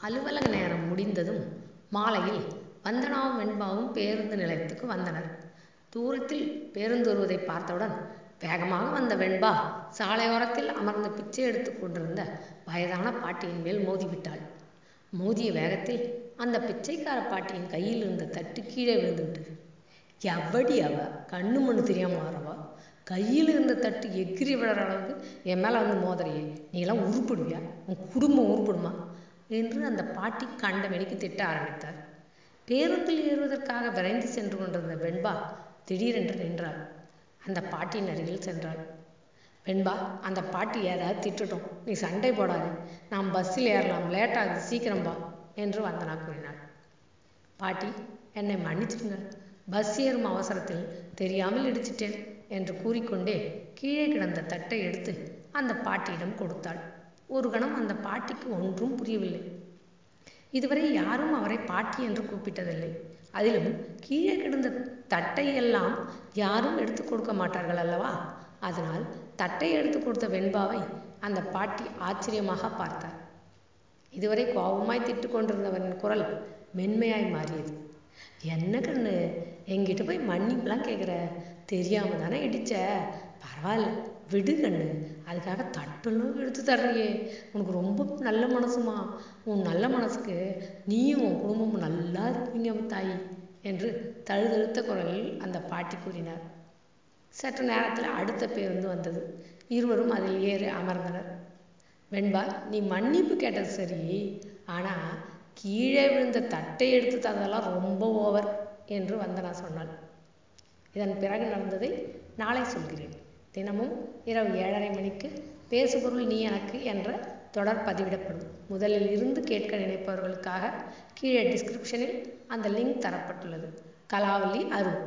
அலுவலக நேரம் முடிந்ததும் மாலையில் வந்தனாவும் வெண்பாவும் பேருந்து நிலையத்துக்கு வந்தனர். தூரத்தில் பேருந்து வருவதை பார்த்தவுடன் வேகமாக வந்த வெண்பா சாலையோரத்தில் அமர்ந்து பிச்சை எடுத்துக் கொண்டிருந்த வயதான பாட்டியின் மேல் மோதிவிட்டாள். மோதிய வேகத்தில் அந்த பிச்சைக்கார பாட்டியின் கையில் இருந்த தட்டு கீழே விழுந்து விட்டது எவ்வடி அவ? கண்ணு மண்ணு தெரியாம வரவா? கையில் இருந்த தட்டு எகிரி விழற அளவுக்கு என் மேலே வந்து மோதறையே. நீ எல்லாம் உருப்பிடுவியா? உன் குடும்பம் உருப்பிடுமா? என்று அந்த பாட்டி கண்டமேனிக்கு திட்ட ஆரம்பித்தார். பேருந்தில் ஏறுவதற்காக விரைந்து சென்று கொண்டிருந்த வெண்பா திடீரென்று நின்றாள். அந்த பாட்டியின் அருகில் சென்றாள். வெண்பா அந்த பாட்டி ஏதாவது திட்டட்டும். நீ சண்டை போடாது. நாம் பஸ்ஸில் ஏறலாம். லேட் ஆகுது சீக்கிரம் வா என்று வந்தனா கூறினாள். பாட்டி என்னை மன்னிச்சிடுங்க பஸ் ஏறும் அவசரத்தில் தெரியாமல் இடிச்சிட்டேன் என்று கூறிக்கொண்டே கீழே கிடந்த தட்டை எடுத்து அந்த பாட்டியிடம் கொடுத்தாள். ஒரு கணம் அந்த பாட்டிக்கு ஒன்றும் புரியவில்லை. இதுவரை யாரும் அவரை பாட்டி என்று கூப்பிட்டதில்லை. அதிலும் கீழே கிடந்த தட்டை எல்லாம் யாரும் எடுத்து கொடுக்க மாட்டார்கள் அல்லவா? அதனால் தட்டை எடுத்து கொடுத்த வெண்பாவை அந்த பாட்டி ஆச்சரியமாக பார்த்தார். இதுவரை கோபமாய் திட்டு கொண்டிருந்தவரின் குரல் மென்மையாய் மாறியது. என்ன கண்ணு எங்கிட்ட போய் மன்னிப்புலாம் கேட்குற தெரியாம தானே இடிச்ச? பரவாயில்ல விடு கண்ணு. அதுக்காக தட்டெல்லாம் எடுத்து தர்றியே உனக்கு ரொம்ப நல்ல மனசுமா. உன் நல்ல மனசுக்கு நீயும் உன் குடும்பமும் நல்லா இருப்பீங்க தாயி என்று தழுதழுத்த குரலில் அந்த பாட்டி கூறினார். சற்று நேரத்தில் அடுத்த பேருந்து வந்தது. இருவரும் அதில் ஏறி அமர்ந்தனர். வெண்பா நீ மன்னிப்பு கேட்டது சரி. ஆனால் கீழே விழுந்த தட்டை எடுத்து தந்ததெல்லாம் ரொம்ப ஓவர் என்று வந்தனா சொன்னாள். இதன் பிறகு நடந்ததை நாளை சொல்கிறேன். தினமும் இரவு ஏழரை மணிக்கு பேசுபொருள் நீ எனக்கு என்ற தொடர் பதிவிடப்படும். முதலில் இருந்து கேட்க நினைப்பவர்களுக்காக கீழே டிஸ்கிரிப்ஷனில் அந்த லிங்க் தரப்பட்டுள்ளது. கலாவலி அருண்.